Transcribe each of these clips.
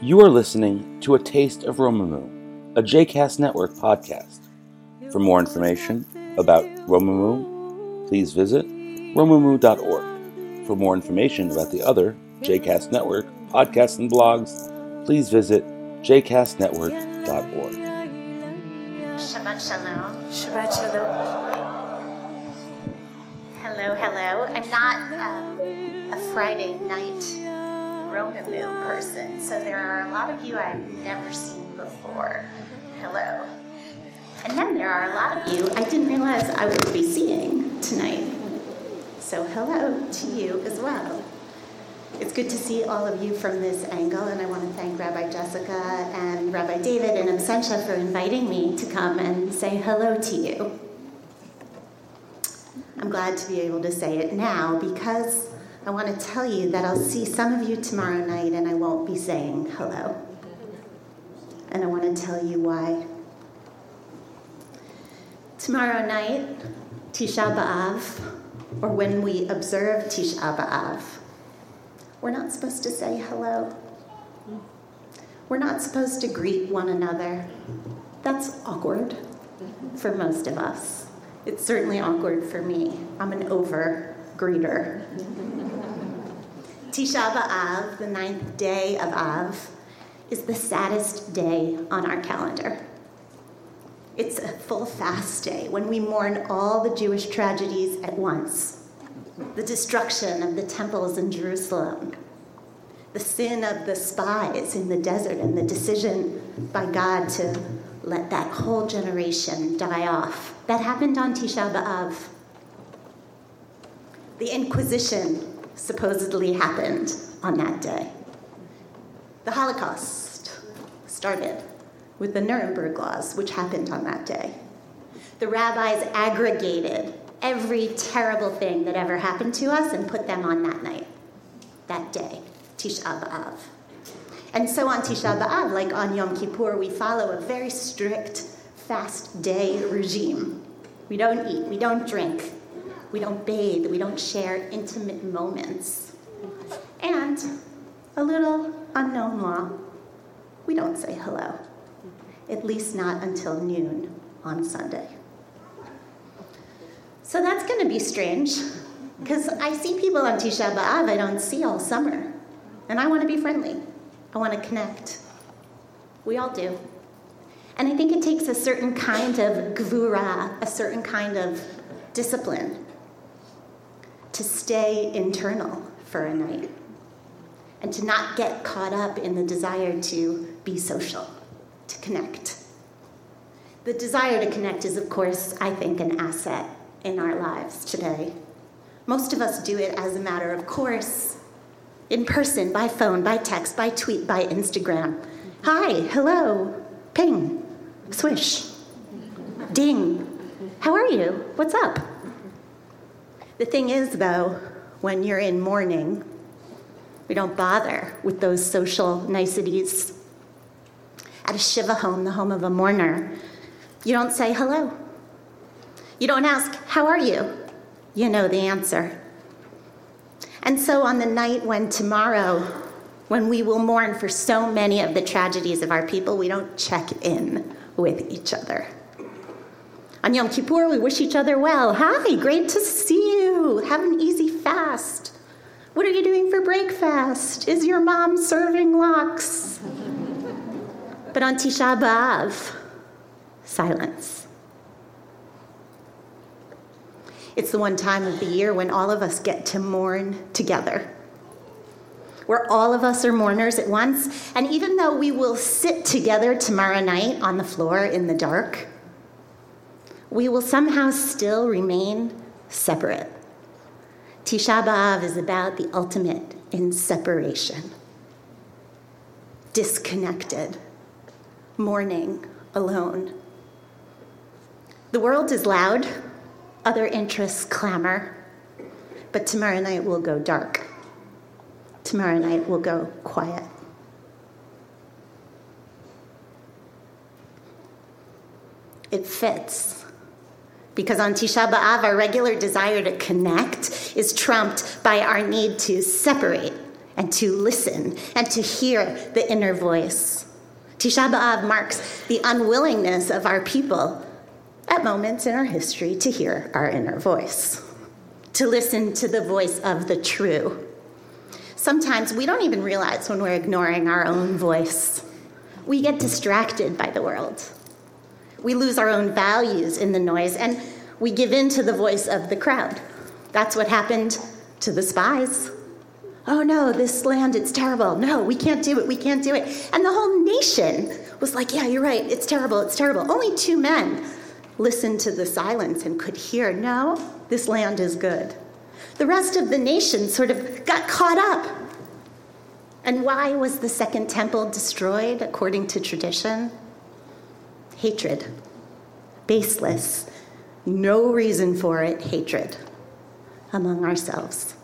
You are listening to A Taste of Romemu, a JCast Network podcast. For more information about Romemu, please visit romemu.org. For more information about the other JCast Network podcasts and blogs, please visit jcastnetwork.org. Shabbat Shalom. Shabbat Shalom. Hello, hello. I'm not um, a Friday night Romemu person, so there are a lot of you I've never seen before. Hello. And then there are a lot of you I didn't realize I would be seeing tonight. So hello to you as well. It's good to see all of you from this angle, and I want to thank Rabbi Jessica and Rabbi David and Absentia for inviting me to come and say hello to you. I'm glad to be able to say it now because I want to tell you that I'll see some of you tomorrow night and I won't be saying hello. And I want to tell you why. Tomorrow night, Tisha B'Av, or when we observe Tisha B'Av, we're not supposed to say hello. We're not supposed to greet one another. That's awkward for most of us. It's certainly awkward for me. I'm an over greeter. Tisha B'Av, the ninth day of Av, is the saddest day on our calendar. It's a full fast day when we mourn all the Jewish tragedies at once the destruction of the temples in Jerusalem, the sin of the spies in the desert, and the decision by God to let that whole generation die off. That happened on Tisha B'Av. The Inquisition supposedly happened on that day. The Holocaust started with the Nuremberg laws, which happened on that day. The rabbis aggregated every terrible thing that ever happened to us and put them on that night, that day, Tisha B'Av. And so on Tisha B'Av, like on Yom Kippur, we follow a very strict fast day regime. We don't eat, we don't drink, we don't bathe, we don't share intimate moments. And a little unknown law, we don't say hello, at least not until noon on Sunday. So that's going to be strange because I see people on Tisha B'Av I don't see all summer. And I want to be friendly. I want to connect. We all do. And I think it takes a certain kind of gvura, a certain kind of discipline to stay internal for a night and to not get caught up in the desire to be social, to connect. The desire to connect is, of course, I think, an asset in our lives today. Most of us do it as a matter of course, in person, by phone, by text, by tweet, by Instagram. Hi, hello, ping, swish, ding. How are you? What's up? The thing is, though, when you're in mourning, we don't bother with those social niceties. At a Shiva home, the home of a mourner, you don't say hello. You don't ask, How are you? You know the answer. And so, on the night when tomorrow, when we will mourn for so many of the tragedies of our people, we don't check in with each other. On Yom Kippur, we wish each other well. Hi, great to see you. Have an easy fast. What are you doing for breakfast? Is your mom serving lox? but on Tisha B'Av, silence. It's the one time of the year when all of us get to mourn together. Where all of us are mourners at once, and even though we will sit together tomorrow night on the floor in the dark, we will somehow still remain separate. Tisha B'Av is about the ultimate in separation, disconnected, mourning alone. The world is loud other interests clamor, but tomorrow night will go dark. Tomorrow night will go quiet. It fits. Because on Tisha B'Av, our regular desire to connect is trumped by our need to separate and to listen and to hear the inner voice. Tisha B'Av marks the unwillingness of our people at moments in our history to hear our inner voice, to listen to the voice of the true. Sometimes we don't even realize when we're ignoring our own voice. We get distracted by the world. We lose our own values in the noise and we give in to the voice of the crowd. That's what happened to the spies. Oh no, this land, it's terrible. No, we can't do it, we can't do it. And the whole nation was like, yeah, you're right, it's terrible, it's terrible. Only two men listened to the silence and could hear, no, this land is good. The rest of the nation sort of got caught up. And why was the second temple destroyed according to tradition? Hatred. Baseless. No reason for it, hatred among ourselves.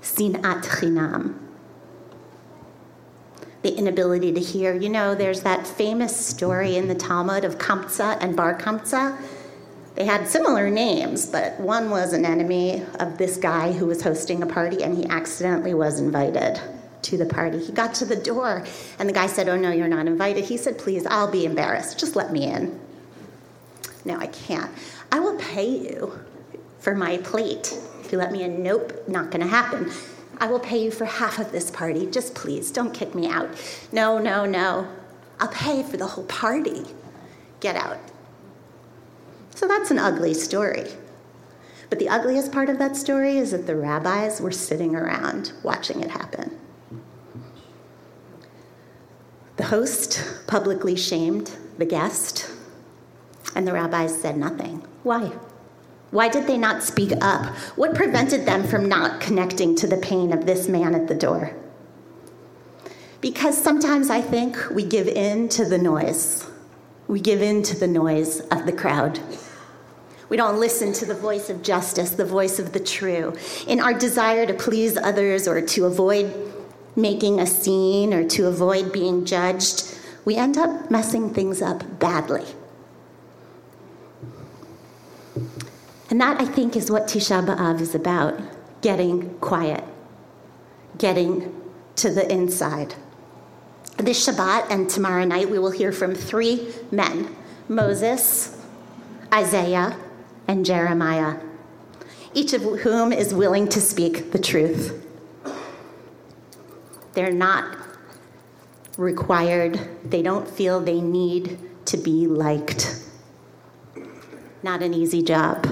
Sinat chinam. The inability to hear. You know, there's that famous story in the Talmud of Kamsa and Bar Kamsa. They had similar names, but one was an enemy of this guy who was hosting a party, and he accidentally was invited to the party. He got to the door, and the guy said, Oh, no, you're not invited. He said, Please, I'll be embarrassed. Just let me in. No, I can't. I will pay you for my plate if you let me in. Nope, not going to happen. I will pay you for half of this party. Just please, don't kick me out. No, no, no. I'll pay for the whole party. Get out. So that's an ugly story. But the ugliest part of that story is that the rabbis were sitting around watching it happen. The host publicly shamed the guest, and the rabbis said nothing. Why? Why did they not speak up? What prevented them from not connecting to the pain of this man at the door? Because sometimes I think we give in to the noise. We give in to the noise of the crowd. We don't listen to the voice of justice, the voice of the true. In our desire to please others or to avoid making a scene or to avoid being judged, we end up messing things up badly. And that, I think, is what Tisha B'Av is about getting quiet, getting to the inside. This Shabbat and tomorrow night, we will hear from three men Moses, Isaiah, and Jeremiah, each of whom is willing to speak the truth. They're not required, they don't feel they need to be liked. Not an easy job.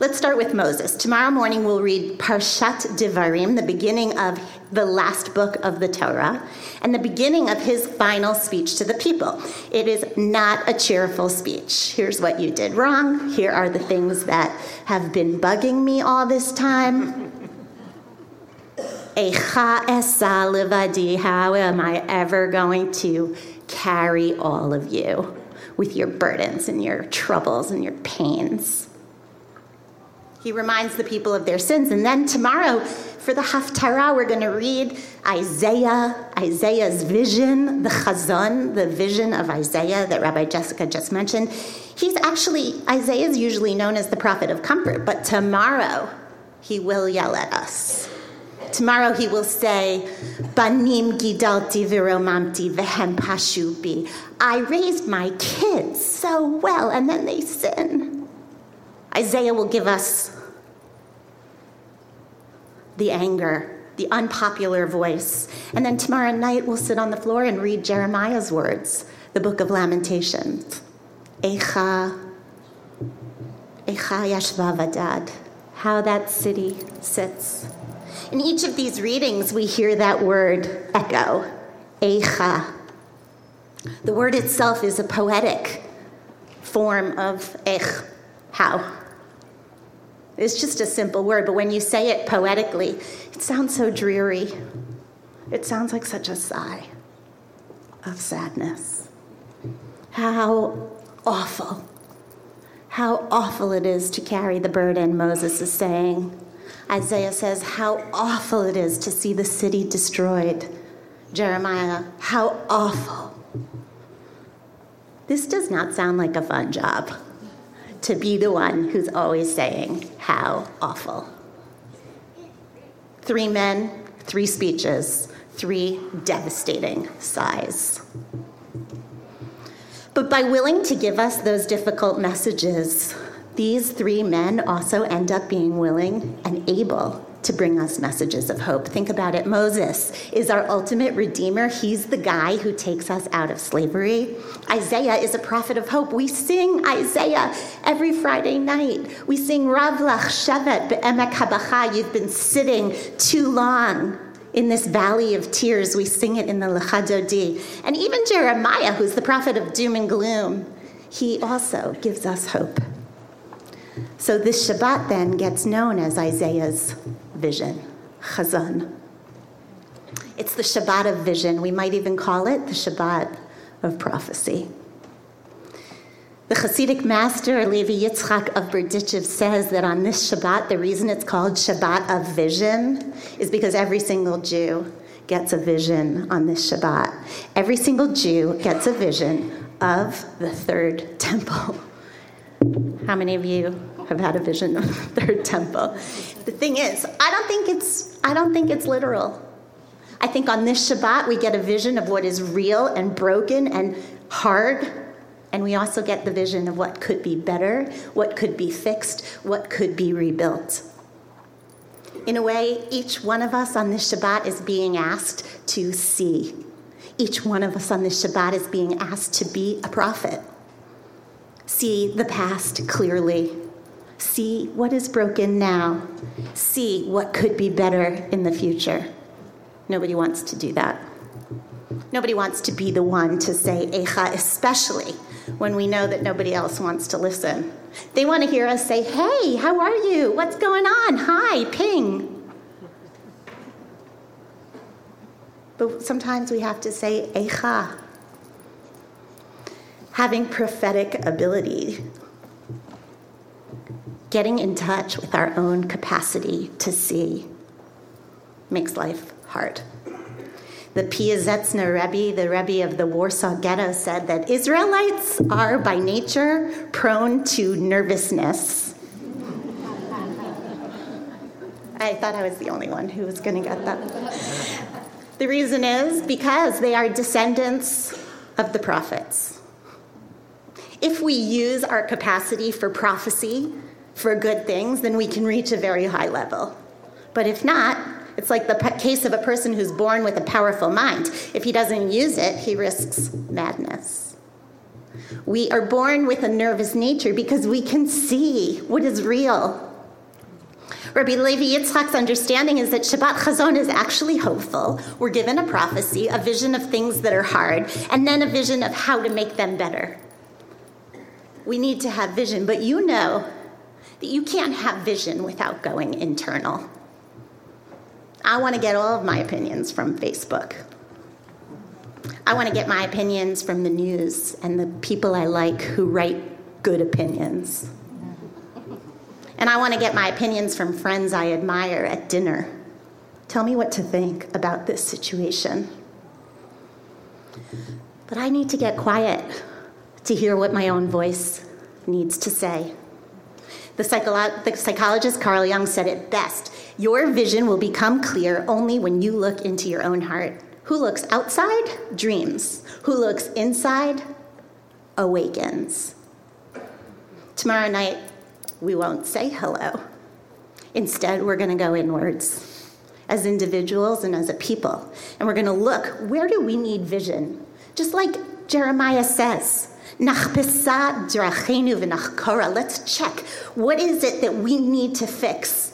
Let's start with Moses. Tomorrow morning we'll read Parshat Devarim, the beginning of the last book of the Torah, and the beginning of his final speech to the people. It is not a cheerful speech. Here's what you did wrong. Here are the things that have been bugging me all this time. Echa esa levadi, how am I ever going to carry all of you with your burdens and your troubles and your pains? He reminds the people of their sins. And then tomorrow, for the Haftarah, we're going to read Isaiah, Isaiah's vision, the Chazon, the vision of Isaiah that Rabbi Jessica just mentioned. He's actually, Isaiah is usually known as the prophet of comfort, but tomorrow he will yell at us. Tomorrow he will say, Banim gidalti viromamti vehem pashubi. I raised my kids so well, and then they sin. Isaiah will give us the anger, the unpopular voice. And then tomorrow night, we'll sit on the floor and read Jeremiah's words, the book of Lamentations. Echa, Echa Yashva Vadad, how that city sits. In each of these readings, we hear that word echo, Echa. The word itself is a poetic form of ech, how. It's just a simple word, but when you say it poetically, it sounds so dreary. It sounds like such a sigh of sadness. How awful. How awful it is to carry the burden, Moses is saying. Isaiah says, How awful it is to see the city destroyed. Jeremiah, how awful. This does not sound like a fun job to be the one who's always saying, How awful. Three men three speeches, three devastating sighs. But by willing to give us those difficult messages, these three men also end up being willing and able to bring us messages of hope. Think about it. Moses is our ultimate redeemer. He's the guy who takes us out of slavery. Isaiah is a prophet of hope. We sing Isaiah every Friday night. We sing Rav Lach Shevet Be'emek Habacha. You've been sitting too long in this valley of tears. We sing it in the Lecha Dodi. And even Jeremiah, who's the prophet of doom and gloom, he also gives us hope. So this Shabbat then gets known as Isaiah's vision, chazon. It's the Shabbat of vision. We might even call it the Shabbat of prophecy. The Hasidic master Levi Yitzchak of Berdichev says that on this Shabbat, the reason it's called Shabbat of vision is because every single Jew gets a vision on this Shabbat. Every single Jew gets a vision of the third temple. How many of you have had a vision of the third temple. The thing is, I don't think it's I don't think it's literal. I think on this Shabbat we get a vision of what is real and broken and hard, and we also get the vision of what could be better, what could be fixed, what could be rebuilt. In a way, each one of us on this Shabbat is being asked to see. Each one of us on this Shabbat is being asked to be a prophet. See the past clearly See what is broken now. See what could be better in the future. Nobody wants to do that. Nobody wants to be the one to say Echa, especially when we know that nobody else wants to listen. They want to hear us say, Hey, how are you? What's going on? Hi, ping. But sometimes we have to say Echa. Having prophetic ability getting in touch with our own capacity to see makes life hard. The Piaseczner Rebbe, the Rebbe of the Warsaw Ghetto, said that Israelites are by nature prone to nervousness. I thought I was the only one who was going to get that. The reason is because they are descendants of the prophets. If we use our capacity for prophecy for good things, then we can reach a very high level. But if not, it's like the case of a person who's born with a powerful mind. If he doesn't use it, he risks madness. We are born with a nervous nature because we can see what is real. Rabbi Levi Yitzchak's understanding is that Shabbat Chazon is actually hopeful. We're given a prophecy, a vision of things that are hard, and then a vision of how to make them better. We need to have vision, but you know that you can't have vision without going internal. I want to get all of my opinions from Facebook. I want to get my opinions from the news and the people I like who write good opinions. And I want to get my opinions from friends I admire at dinner. Tell me what to think about this situation. But I need to get quiet to hear what my own voice needs to say. The, psycholo- the psychologist Carl Jung said it best Your vision will become clear only when you look into your own heart. Who looks outside dreams, who looks inside awakens. Tomorrow night, we won't say hello. Instead, we're going to go inwards as individuals and as a people. And we're going to look where do we need vision? Just like Jeremiah says, Let's check. What is it that we need to fix?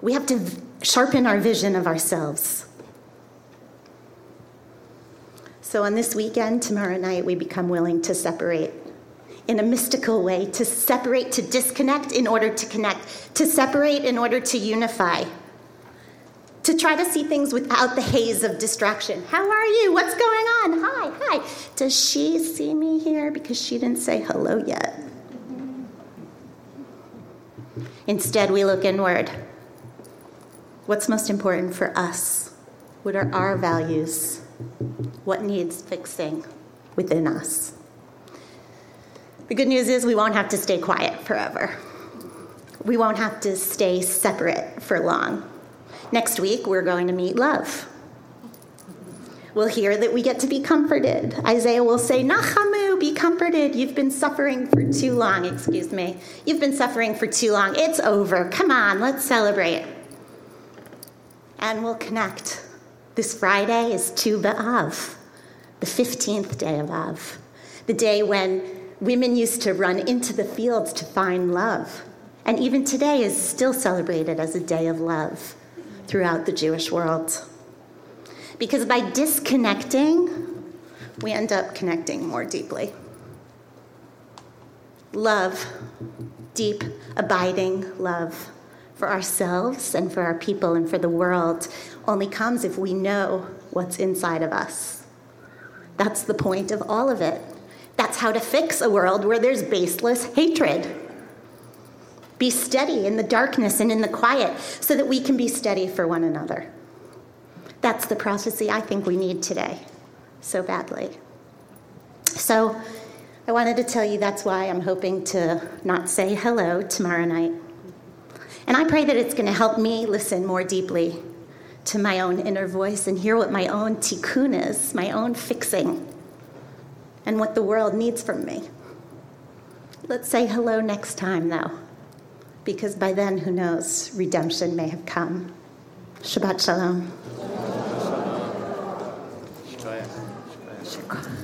We have to sharpen our vision of ourselves. So, on this weekend, tomorrow night, we become willing to separate in a mystical way, to separate, to disconnect in order to connect, to separate in order to unify to try to see things without the haze of distraction. How are you? What's going on? Hi, hi. Does she see me here because she didn't say hello yet? Instead, we look inward. What's most important for us? What are our values? What needs fixing within us? The good news is we won't have to stay quiet forever. We won't have to stay separate for long Next week, we're going to meet love. We'll hear that we get to be comforted. Isaiah will say, Nachamu, be comforted. You've been suffering for too long. Excuse me. You've been suffering for too long. It's over. Come on, let's celebrate. And we'll connect. This Friday is Tu B'Av, the 15th day of Av, the day when women used to run into the fields to find love. And even today is still celebrated as a day of love throughout the Jewish world. Because by disconnecting, we end up connecting more deeply. Love, deep, abiding love for ourselves and for our people and for the world only comes if we know what's inside of us. That's the point of all of it. That's how to fix a world where there's baseless hatred. Be steady in the darkness and in the quiet so that we can be steady for one another. That's the prophecy I think we need today so badly. So, I wanted to tell you that's why I'm hoping to not say hello tomorrow night. And I pray that it's going to help me listen more deeply to my own inner voice and hear what my own tikkun is, my own fixing, and what the world needs from me. Let's say hello next time, though, because by then, who knows, redemption may have come. Shabbat Shalom. Shukran.